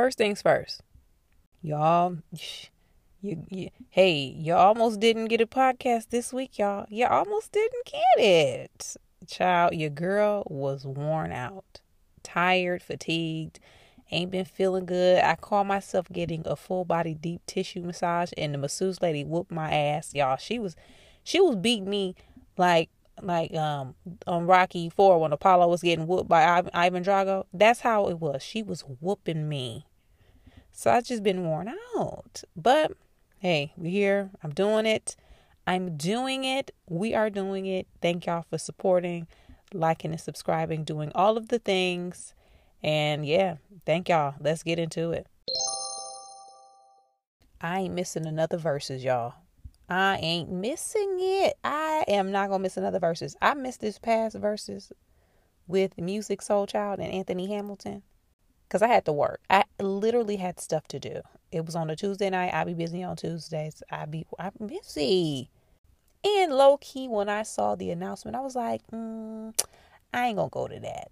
first things first. Y'all, you, you, hey, you almost didn't get a podcast this week, y'all. You almost didn't get it. Child, your girl was worn out, tired, fatigued, ain't been feeling good. I call myself getting a full body deep tissue massage, and the masseuse lady whooped my ass, y'all. She was, she was beating me like like um on Rocky Four when Apollo was getting whooped by Ivan Drago. That's how it was. She was whooping me. So I've just been worn out. But hey, we're here. I'm doing it. I'm doing it. We are doing it. Thank y'all for supporting, liking, and subscribing, doing all of the things. And yeah, thank y'all. Let's get into it. I ain't missing another Verzuz, y'all. I ain't missing it. I am not gonna miss another Verzuz. I missed this past Verzuz with Musiq Soulchild and Anthony Hamilton because I had to work. I literally had stuff to do. It was on a Tuesday night. I'd be busy on Tuesdays. I be I'm busy. And low key, when I saw the announcement, I was like, mm, I ain't gonna go to that.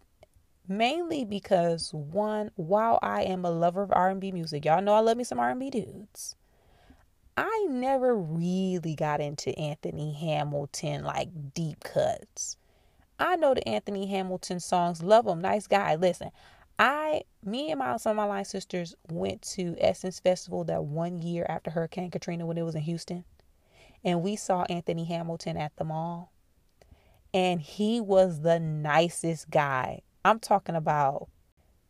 Mainly because one, while I am a lover of R&B music, y'all know I love me some R&B dudes. I never really got into Anthony Hamilton like deep cuts. I know the Anthony Hamilton songs, love him, nice guy. Listen, I, me and my some of my line sisters went to Essence Festival that one year after Hurricane Katrina when it was in Houston, and we saw Anthony Hamilton at the mall, and he was the nicest guy. I'm talking about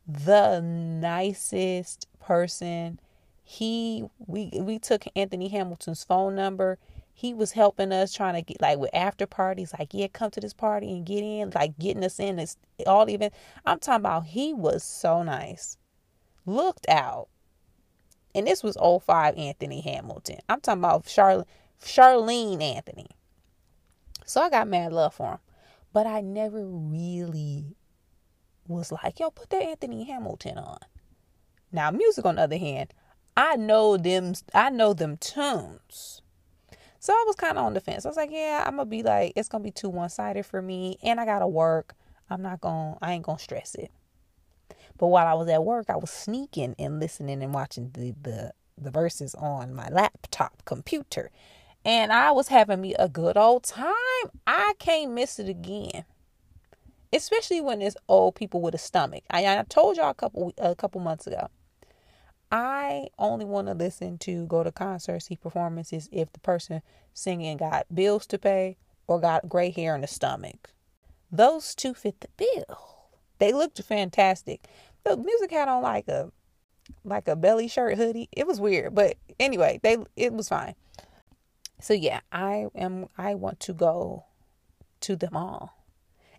the nicest person. He we we took Anthony Hamilton's phone number he was helping us trying to get like with after parties like yeah come to this party and get in like getting us in this all even i'm talking about he was so nice. Looked out. And this was 05 anthony hamilton. I'm talking about Char- charlene anthony. So i got mad love for him. But i never really was like yo put that anthony hamilton on. Now Musiq on the other hand i know them i know them tunes so I was kind of on the fence. I was like, yeah, I'm gonna be like, it's gonna be too one sided for me, and I gotta work. I'm not gonna, I ain't gonna stress it. But while I was at work, I was sneaking and listening and watching the the the Verzuz on my laptop computer, and I was having me a good old time. I can't miss it again. Especially when it's old people with a stomach. I, I told y'all a couple a couple months ago I only want to listen to go to concerts, see performances if the person singing got bills to pay or got gray hair in the stomach. Those two fit the bill. They looked fantastic. The Musiq had on like a like a belly shirt hoodie. It was weird, but anyway, they it was fine. So yeah, I am I want to go to them all.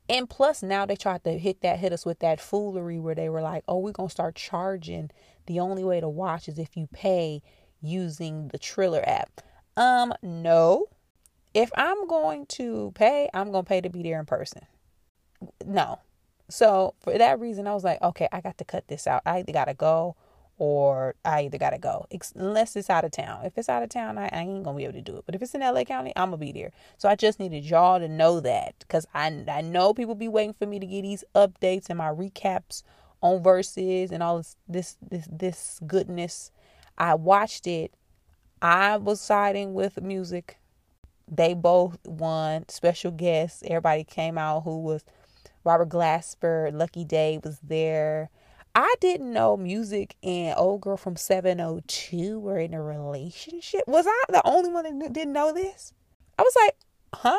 And plus now they tried to hit that hit us with that foolery where they were like, "Oh, we're to start charging the only way to watch is if you pay using the Triller app. Um, no. If I'm going to pay, I'm to pay to be there in person. No. So for that reason, I was like, okay, I got to cut this out. I got to go or I either got to go. Unless it's out of town. If it's out of town, I, I ain't to be able to do it. But if it's in LA County, I'm to be there. So I just needed y'all to know that because I, I know people be waiting for me to get these updates and my recaps on Verzuz and all this this this, this goodness. I watched it. I was siding with Musiq. They both won. Special guests. Everybody came out who was Robert Glasper, Lucky Daye was there. I didn't know Musiq and old girl from 702 were in a relationship. Was I the only one that didn't know this? I was like, huh?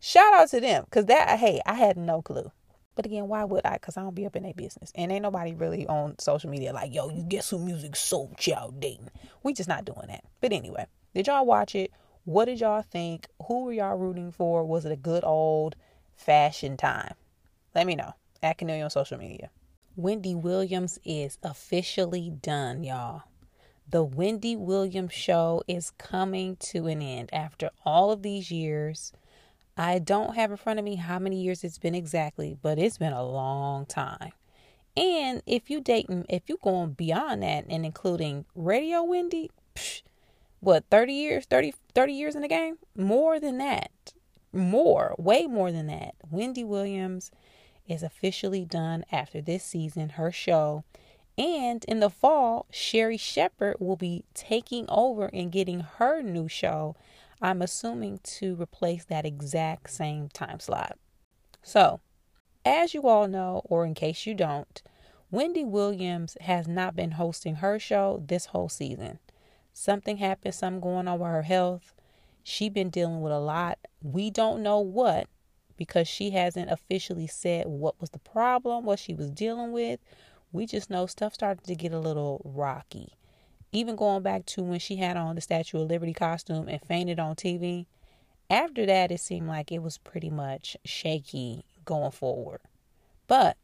Shout out to them because that, hey, I had no clue. But again, why would I? Because I don't be up in their business. And ain't nobody really on social media like, yo, you guess who Musiq Soulchild y'all dating? We just not doing that. But anyway, did y'all watch it? What did y'all think? Who were y'all rooting for? Was it a good old fashioned time? Let me know. At Canoe on social media. Wendy Williams is officially done, y'all. The Wendy Williams show is coming to an end after all of these years I don't have in front of me how many years it's been exactly, but it's been a long time. And if you dating, if you going beyond that and including Radio Wendy, psh, what 30 years, 30 30 years in the game? More than that. More, way more than that. Wendy Williams is officially done after this season, her show, And in the fall, Sherri Shepherd will be taking over and getting her new show. I'm assuming to replace that exact same time slot. So, as you all know, or in case you don't, Wendy Williams has not been hosting her show this whole season. Something happened, something going on with her health. She been dealing with a lot. We don't know what because she hasn't officially said what was the problem, what she was dealing with. We just know stuff started to get a little rocky. Even going back to when she had on the Statue of Liberty costume and fainted on TV. After that, it seemed like it was pretty much shaky going forward. But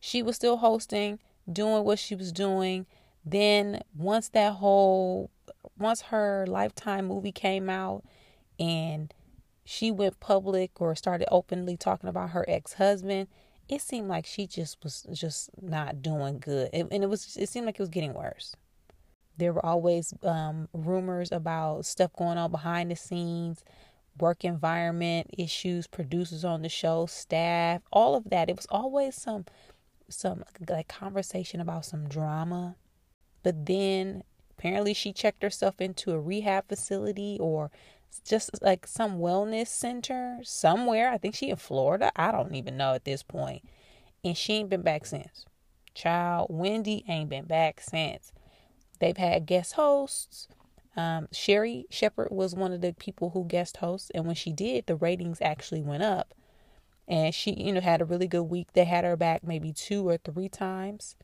she was still hosting, doing what she was doing. Then once that whole once her lifetime movie came out and she went public or started openly talking about her ex-husband, it seemed like she just was just not doing good. and it was it seemed like it was getting worse. There were always um, rumors about stuff going on behind the scenes, work environment issues, producers on the show, staff, all of that. It was always some some like conversation about some drama. But then apparently she checked herself into a rehab facility or just like some wellness center somewhere. I think she in Florida. I don't even know at this point. And she ain't been back since. Child, Wendy ain't been back since. They've had guest hosts. Um, Sherri Shepherd was one of the people who guest hosts, and when she did, the ratings actually went up. And she, you know, had a really good week. They had her back maybe two or three times.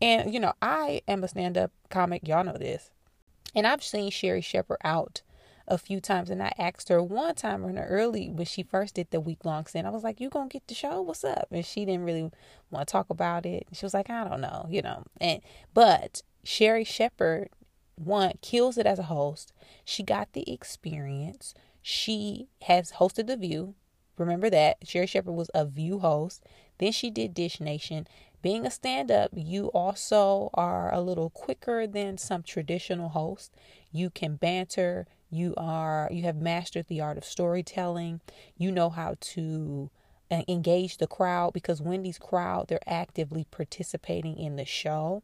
And, you know, I am a stand up comic. Y'all know this. And I've seen Sherri Shepherd out a few times. And I asked her one time in the early, when she first did the week long stand, I was like, You gonna get the show? What's up? And she didn't really want to talk about it. She was like, I don't know, you know. And, but Sherri Shepherd one kills it as a host. She got the experience. She has hosted The View. Remember that. Sherri Shepherd was a View host. Then she did Dish Nation. Being a stand up, you also are a little quicker than some traditional hosts. You can banter. You are you have mastered the art of storytelling. You know how to uh, engage the crowd because Wendy's crowd, they're actively participating in the show.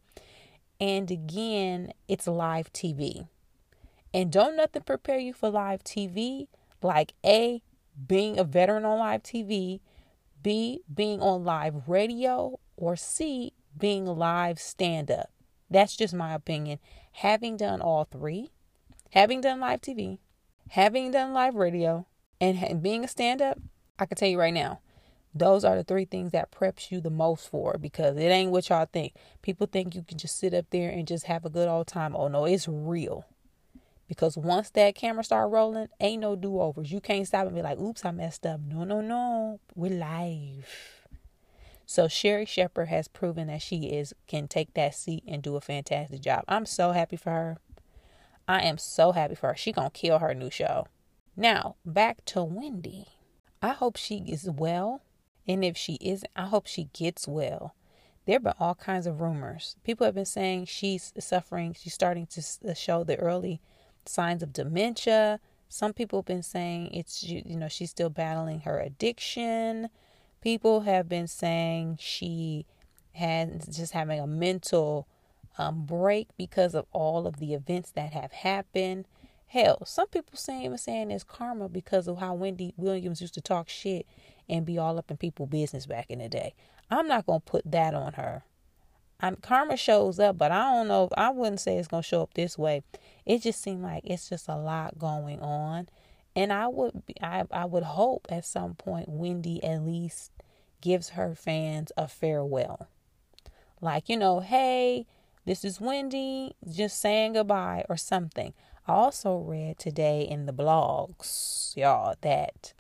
And again, it's live TV. And don't nothing prepare you for live TV like A, being a veteran on live TV, B, being on live radio, or C, being live stand up. That's just my opinion. Having done all three, having done live TV, having done live radio, and being a stand up, I can tell you right now, those are the three things that preps you the most for because it ain't what y'all think. People think you can just sit up there and just have a good old time. Oh no, it's real. Because once that camera start rolling, ain't no do-overs. You can't stop and be like, oops, I messed up. No, no, no. We're live. So Sherri Shepherd has proven that she is can take that seat and do a fantastic job. I'm so happy for her. I am so happy for her. She gonna kill her new show. Now back to Wendy. I hope she is well. And if she isn't, I hope she gets well. There have been all kinds of rumors. People have been saying she's suffering, she's starting to uh, show the early signs of dementia. Some people have been saying it's, you know, she's still battling her addiction. People have been saying she has just having a mental um, break because of all of the events that have happened. Hell, some people saying even saying it's karma because of how Wendy Williams used to talk shit and be all up in people's business back in the day. I'm not gonna put that on her. I'm, karma shows up, but I don't know. I wouldn't say it's gonna show up this way. It just seemed like it's just a lot going on, and I would be, I I would hope at some point Wendy at least gives her fans a farewell, like you know, hey, this is Wendy, just saying goodbye or something. I also read today in the blogs, y'all, that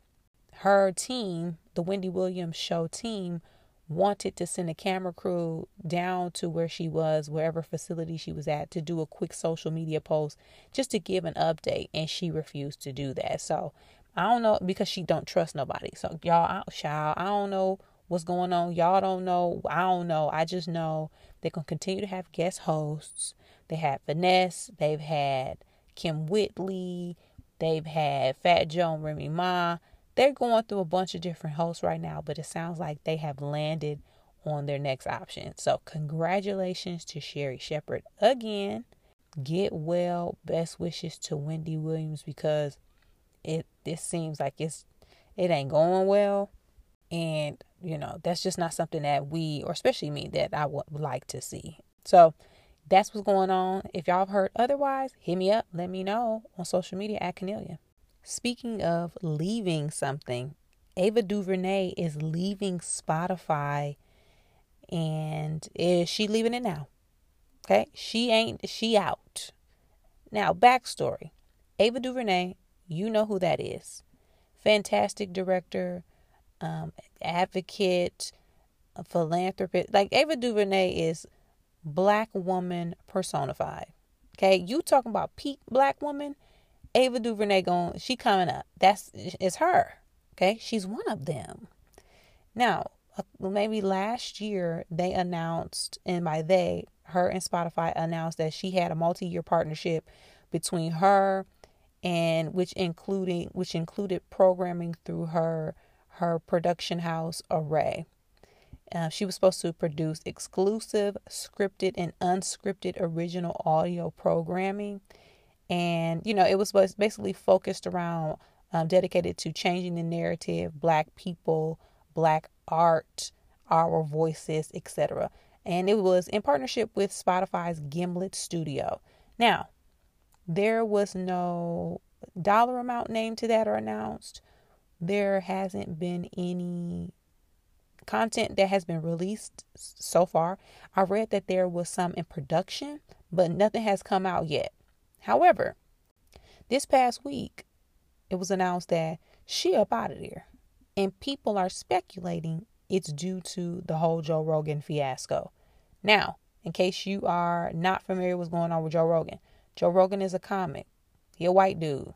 her team, the Wendy Williams show team, wanted to send a camera crew down to where she was, wherever facility she was at, to do a quick social media post just to give an update, and she refused to do that. So I don't know because she don't trust nobody. So y'all, child, I don't know what's going on. Y'all don't know. I don't know. I just know they're gonna continue to have guest hosts. They had Finesse. They've had Kym Whitley. They've had Fat Joe and Remy Ma they're going through a bunch of different hosts right now, but it sounds like they have landed on their next option. So, congratulations to Sherri Shepherd again. Get well. Best wishes to Wendy Williams because it this seems like it's it ain't going well and you know that's just not something that we or especially me that I would like to see. So, that's what's going on. If y'all have heard otherwise, hit me up. Let me know on social media at Canelia. Speaking of leaving something, Ava DuVernay is leaving Spotify and is she leaving it now? Okay, she ain't she out. Now, backstory. Ava DuVernay, you know who that is. Fantastic director, um, advocate, philanthropist. Like Ava DuVernay is black woman personified. Okay, you talking about peak black woman? Ava DuVernay going, she coming up. That's it's her. Okay, she's one of them. Now, uh, maybe last year they announced, and by they, her and Spotify announced that she had a multi-year partnership between her and which including which included programming through her her production house Array. Uh, she was supposed to produce exclusive scripted and unscripted original audio programming. And, you know, it was basically focused around, um, dedicated to changing the narrative, Black people, Black art, our voices, etc. And it was in partnership with Spotify's Gimlet Studio. Now, there was no dollar amount named to that or announced. There hasn't been any content that has been released so far. I read that there was some in production, but nothing has come out yet. However, this past week, it was announced that she up out of there. And people are speculating it's due to the whole Joe Rogan fiasco. Now, in case you are not familiar with what's going on with Joe Rogan, Joe Rogan is a comic. He a white dude.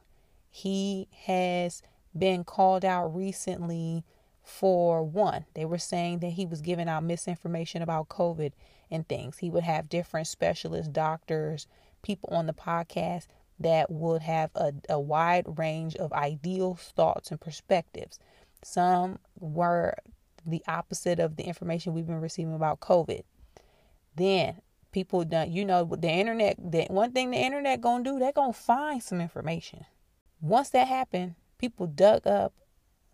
He has been called out recently for one, they were saying that he was giving out misinformation about COVID and things. He would have different specialists, doctors, people on the podcast that would have a, a wide range of ideal thoughts and perspectives. Some were the opposite of the information we've been receiving about COVID. Then people done, you know, the internet, the one thing the internet gonna do, they're gonna find some information. Once that happened, people dug up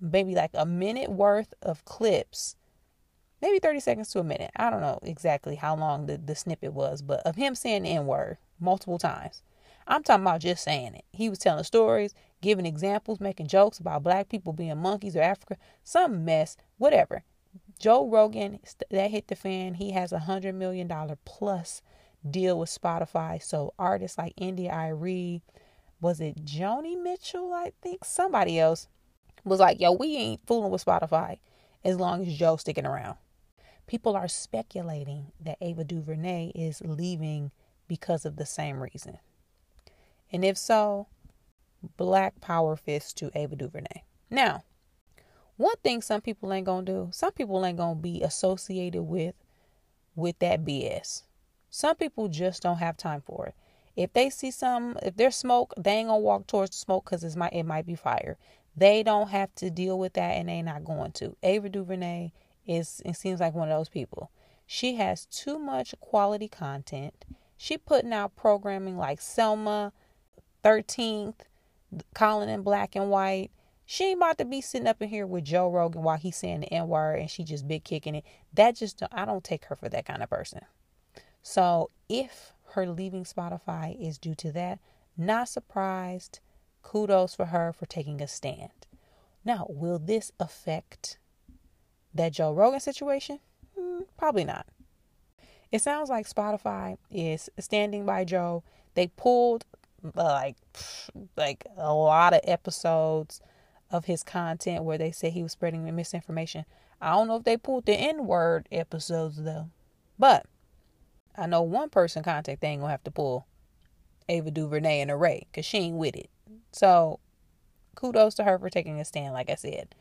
maybe like a minute worth of clips, maybe 30 seconds to a minute. I don't know exactly how long the, the snippet was, but of him saying the N word multiple times. I'm talking about just saying it. He was telling stories, giving examples, making jokes about black people being monkeys or Africa, some mess, whatever. Joe Rogan, that hit the fan. He has a hundred million dollar plus deal with Spotify. So artists like India.Arie, was it Joni Mitchell? I think somebody else was like, yo, we ain't fooling with Spotify as long as Joe's sticking around. People are speculating that Ava DuVernay is leaving because of the same reason. And if so, black power fist to Ava DuVernay. Now, one thing some people ain't gonna do, some people ain't gonna be associated with with that BS. Some people just don't have time for it. If they see some, if there's smoke, they ain't gonna walk towards the smoke because it might it might be fire. They don't have to deal with that and they're not going to. Ava DuVernay is it seems like one of those people. She has too much quality content. She putting out programming like Selma, 13th, Colin in Black and White. She ain't about to be sitting up in here with Joe Rogan while he's saying the N word and she just big kicking it. That just I don't take her for that kind of person. So if her leaving Spotify is due to that, not surprised kudos for her for taking a stand. Now, will this affect that Joe Rogan situation? Mm, probably not. It sounds like Spotify is standing by Joe. They pulled like like a lot of episodes of his content where they said he was spreading misinformation. I don't know if they pulled the N word episodes though, but I know one person contact they ain't gonna have to pull Ava DuVernay and Array because she ain't with it. So kudos to her for taking a stand, like I said.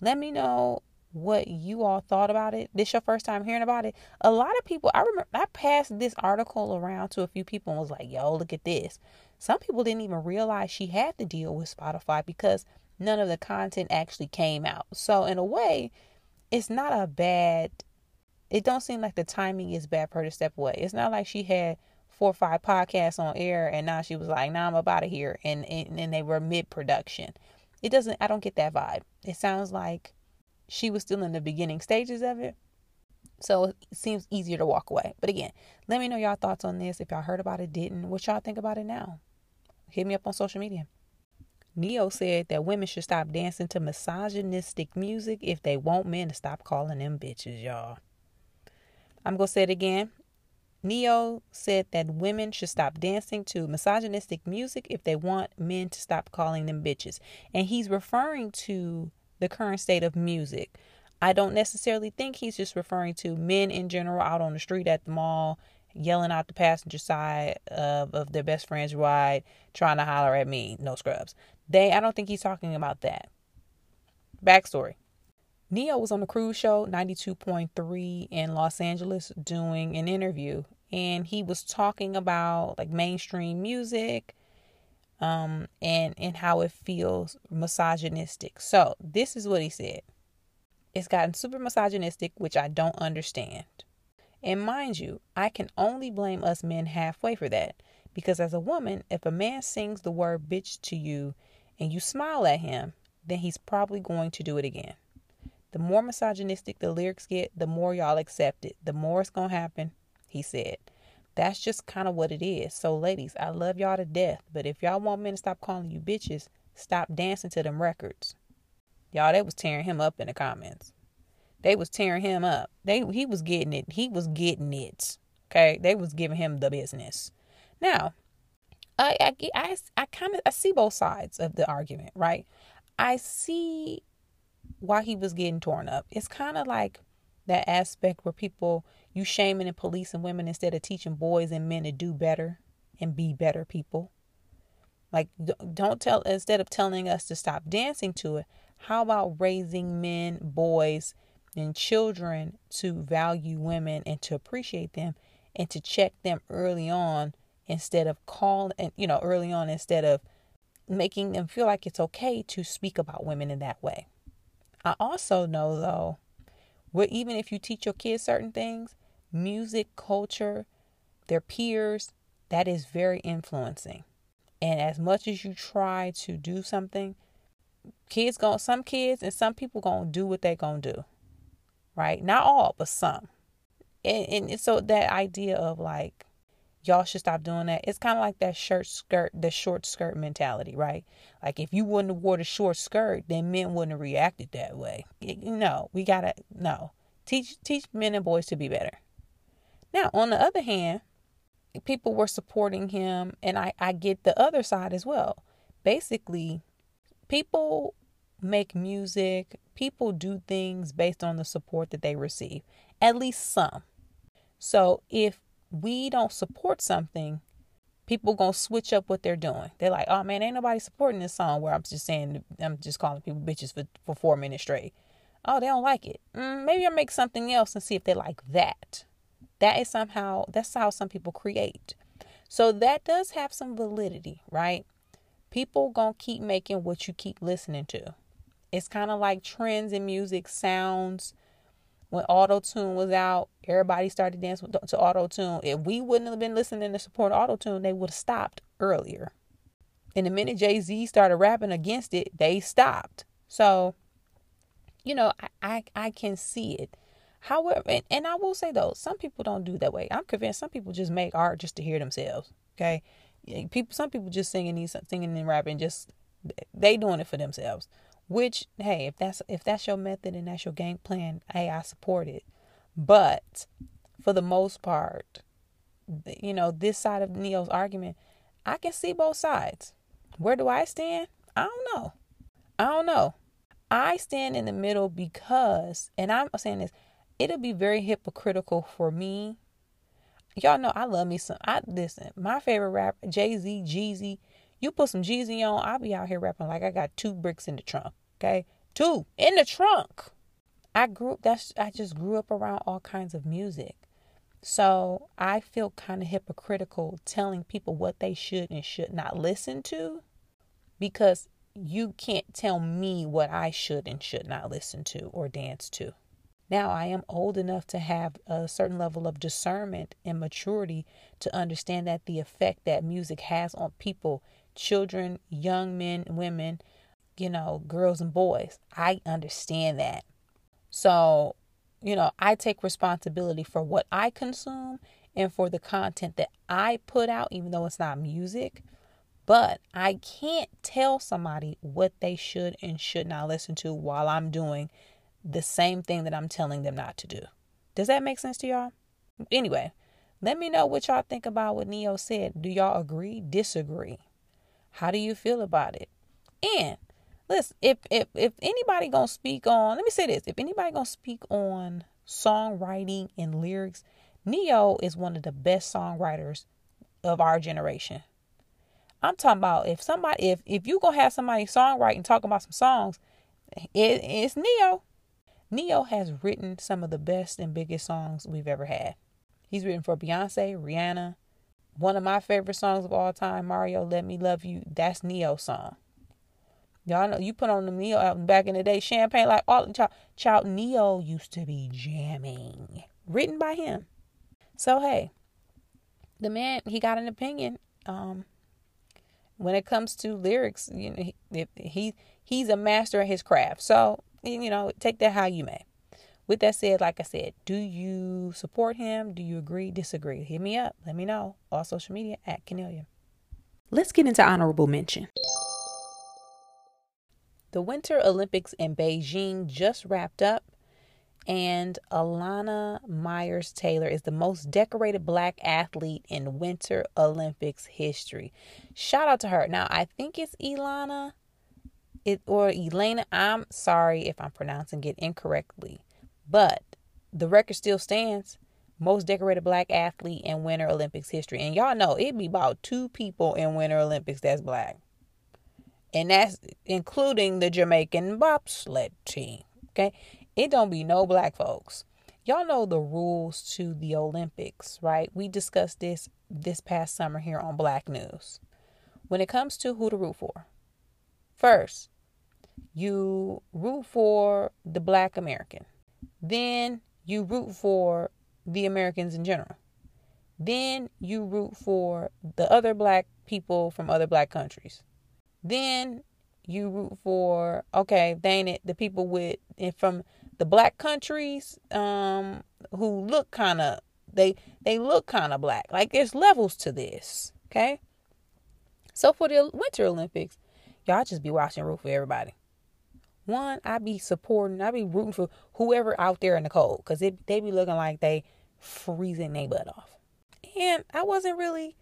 Let me know what you all thought about it. This your first time hearing about it. A lot of people I remember I passed this article around to a few people and was like, yo, look at this. Some people didn't even realize she had to deal with Spotify because none of the content actually came out. So in a way, it's not a bad it don't seem like the timing is bad for her to step away. It's not like she had four or five podcasts on air and now she was like, "Now nah, I'm about to here," and, and and they were mid production. It doesn't. I don't get that vibe. It sounds like she was still in the beginning stages of it. So it seems easier to walk away. But again, let me know y'all thoughts on this. If y'all heard about it, didn't, what y'all think about it now? Hit me up on social media. Ne-Yo said that women should stop dancing to misogynistic music if they want men to stop calling them bitches, y'all. I'm going to say it again. Ne-Yo said that women should stop dancing to misogynistic music if they want men to stop calling them bitches. And he's referring to the current state of music. I don't necessarily think he's just referring to men in general out on the street at the mall yelling out the passenger side of, of their best friend's ride, trying to holler at me, no scrubs. They I don't think he's talking about that. Backstory. Ne-Yo was on the Cruz Show 92.3 in Los Angeles doing an interview and he was talking about like mainstream music um and and how it feels misogynistic. So, this is what he said. It's gotten super misogynistic, which I don't understand. And mind you, I can only blame us men halfway for that. Because as a woman, if a man sings the word bitch to you and you smile at him, then he's probably going to do it again. The more misogynistic the lyrics get, the more y'all accept it. The more it's going to happen, he said. That's just kind of what it is. So, ladies, I love y'all to death. But if y'all want men to stop calling you bitches, stop dancing to them records. Y'all, they was tearing him up in the comments. They was tearing him up. They he was getting it. He was getting it. Okay, they was giving him the business. Now, I I I, I kind of I see both sides of the argument, right? I see why he was getting torn up. It's kind of like that aspect where people you shaming and policing women instead of teaching boys and men to do better and be better people. Like don't tell instead of telling us to stop dancing to it, how about raising men, boys, and children to value women and to appreciate them and to check them early on instead of calling and you know early on instead of making them feel like it's okay to speak about women in that way. I also know though, where even if you teach your kids certain things, music, culture, their peers, that is very influencing. And as much as you try to do something, kids going some kids and some people gonna do what they gonna do right not all but some and, and so that idea of like y'all should stop doing that. It's kind of like that shirt skirt the short skirt mentality right? Like if you wouldn't have wore the short skirt then men wouldn't have reacted that way. No we gotta no. Teach teach men and boys to be better. Now on the other hand people were supporting him and i i get the other side as well. Basically people make music, people do things based on the support that they receive, at least some. So if we don't support something, people gonna switch up what they're doing. They're like, oh man, ain't nobody supporting this song where I'm just saying I'm just calling people bitches for, for four minutes straight. Oh, they don't like it. Mm, maybe I'll make something else and see if they like that. That is somehow that's how some people create. So that does have some validity, right? People gonna keep making what you keep listening to. It's kind of like trends in music, sounds. When auto tune was out, everybody started dancing to auto tune. If we wouldn't have been listening to support auto tune, they would have stopped earlier. And the minute Jay Z started rapping against it, they stopped. So, you know, I, I, I can see it. However, and, and I will say though, some people don't do that way. I'm convinced some people just make art just to hear themselves. Okay, people, some people just singing these, singing and rapping, just they doing it for themselves. Which, hey, if that's if that's your method and that's your game plan, hey, I support it. But for the most part, you know, this side of Ne-Yo's argument, I can see both sides. Where do I stand? I don't know. I don't know. I stand in the middle because, and I'm saying this, it'll be very hypocritical for me. Y'all know I love me some. I listen. My favorite rapper, Jay Z, Jeezy, you put some Jeezy on, I'll be out here rapping like I got two bricks in the trunk. Okay, two in the trunk. I grew up. that's I just grew up around all kinds of music. So I feel kind of hypocritical telling people what they should and should not listen to because you can't tell me what I should and should not listen to or dance to. Now I am old enough to have a certain level of discernment and maturity to understand that the effect that music has on people, children, young men, women, you know, girls and boys. I understand that. So, you know, I take responsibility for what I consume and for the content that I put out, even though it's not music. But I can't tell somebody what they should and should not listen to while I'm doing the same thing that I'm telling them not to do. Does that make sense to y'all? Anyway, let me know what y'all think about what Ne-Yo said. Do y'all agree? Disagree? How do you feel about it? And listen, if if if anybody gonna speak on, let me say this: if anybody gonna speak on songwriting and lyrics, Ne-Yo is one of the best songwriters of our generation. I'm talking about if somebody if if you gonna have somebody songwriting talking about some songs, it, it's Ne-Yo. Ne-Yo has written some of the best and biggest songs we've ever had. He's written for Beyonce, Rihanna. One of my favorite songs of all time, Mario, Let Me Love You. That's Ne-Yo song. Y'all know you put on the Ne-Yo album back in the day, Champagne like all child, child Ne-Yo used to be jamming. Written by him. So hey, the man he got an opinion. Um, when it comes to lyrics, you know, he, he he's a master at his craft. So you know, take that how you may. With that said, like I said, do you support him? Do you agree, disagree? Hit me up. Let me know. All social media at Kennelia. Let's get into honorable mention. The Winter Olympics in Beijing just wrapped up, and Elana Meyers Taylor is the most decorated black athlete in Winter Olympics history. Shout out to her. Now, I think it's Elana it or Elena. I'm sorry if I'm pronouncing it incorrectly, but the record still stands. Most decorated black athlete in Winter Olympics history. And y'all know it be about two people in Winter Olympics that's black. And that's including the Jamaican bobsled team. Okay. It don't be no black folks. Y'all know the rules to the Olympics, right? We discussed this this past summer here on Black News. When it comes to who to root for, first, you root for the black American. Then you root for the Americans in general. Then you root for the other black people from other black countries. Then you root for okay, ain't it the people with from the black countries um who look kind of they they look kind of black. Like there's levels to this, okay? So for the Winter Olympics, y'all just be watching root for everybody. One, I be supporting, I be rooting for whoever out there in the cold because they be looking like they freezing their butt off. And I wasn't really,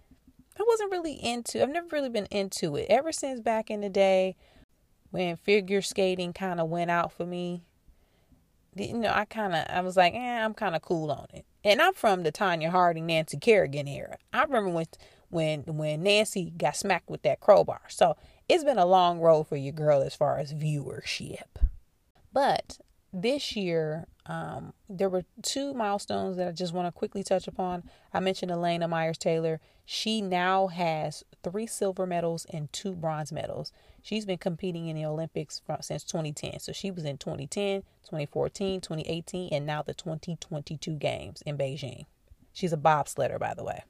I wasn't really into, I've never really been into it ever since back in the day when figure skating kind of went out for me. You know, I kind of, I was like, eh, I'm kind of cool on it. And I'm from the Tonya Harding, Nancy Kerrigan era. I remember when, when, when Nancy got smacked with that crowbar. So it's been a long road for your girl as far as viewership. But this year, um, there were two milestones that I just want to quickly touch upon. I mentioned Elena Meyers Taylor. She now has three silver medals and two bronze medals. She's been competing in the Olympics from, since 2010. So she was in 2010, 2014, 2018, and now the 2022 games in Beijing. She's a bobsledder, by the way.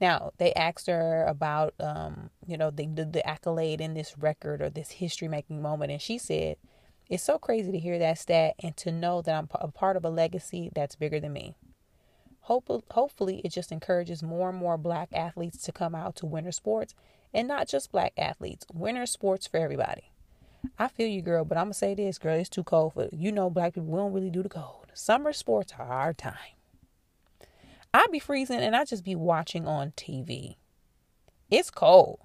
Now, they asked her about, um, you know, the, the, the accolade in this record or this history making moment. And she said, It's so crazy to hear that stat and to know that I'm a part of a legacy that's bigger than me. Hope, hopefully, it just encourages more and more black athletes to come out to winter sports and not just black athletes, winter sports for everybody. I feel you, girl, but I'm to say this, girl, it's too cold for you know, black people, we don't really do the cold. Summer sports are our time. I'd be freezing and I'd just be watching on TV. It's cold.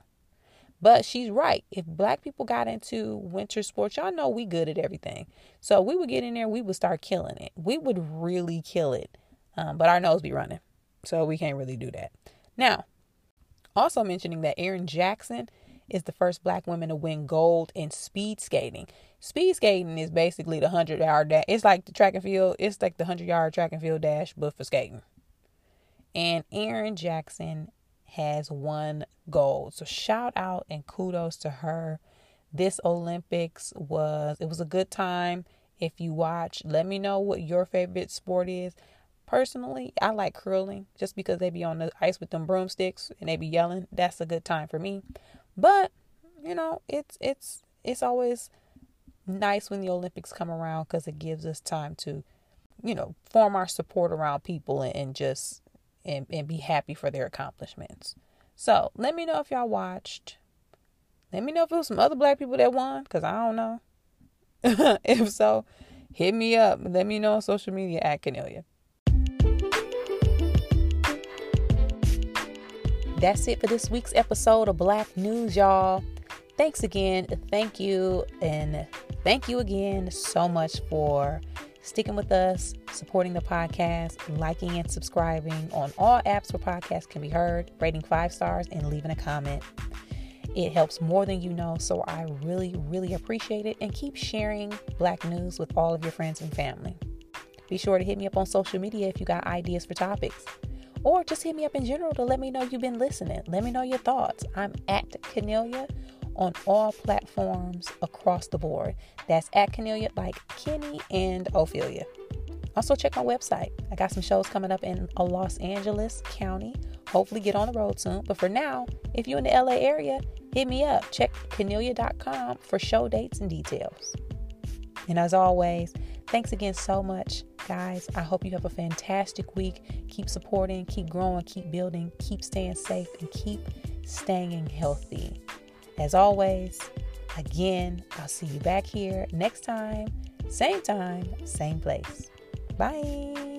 But she's right. If black people got into winter sports, y'all know we good at everything. So we would get in there, we would start killing it. We would really kill it. Um, but our nose be running. So we can't really do that. Now, also mentioning that Erin Jackson is the first black woman to win gold in speed skating. Speed skating is basically the 100 yard dash. It's like the track and field. It's like the 100 yard track and field dash, but for skating. And Erin Jackson has won gold. So shout out and kudos to her. This Olympics was it was a good time. if you watch. Let me know what your favorite sport is. Personally, I like curling just because they be on the ice with them broomsticks and they be yelling. That's a good time for me. But, you know, it's it's it's always nice when the Olympics come around because it gives us time to, you know, form our support around people and, and just and, and be happy for their accomplishments. So let me know if y'all watched. Let me know if it was some other black people that won, because I don't know. if so, hit me up. Let me know on social media at Canelia. That's it for this week's episode of Black News, y'all. Thanks again. Thank you. And thank you again so much for sticking with us, supporting the podcast, liking and subscribing on all apps where podcasts can be heard, rating five stars, and leaving a comment. It helps more than you know, so I really, really appreciate it. And keep sharing Black news with all of your friends and family. Be sure to hit me up on social media if you got ideas for topics. Or just hit me up in general to let me know you've been listening. Let me know your thoughts. I'm at Canelia on all platforms across the board. That's at Canelia, like Kenny and Ophelia. Also, check my website. I got some shows coming up in a Los Angeles County. Hopefully, get on the road soon. But for now, if you're in the LA area, hit me up. Check Canelia.com for show dates and details. And as always, thanks again so much, guys. I hope you have a fantastic week. Keep supporting, keep growing, keep building, keep staying safe, and keep staying healthy. As always, again, I'll see you back here next time, same time, same place. Bye.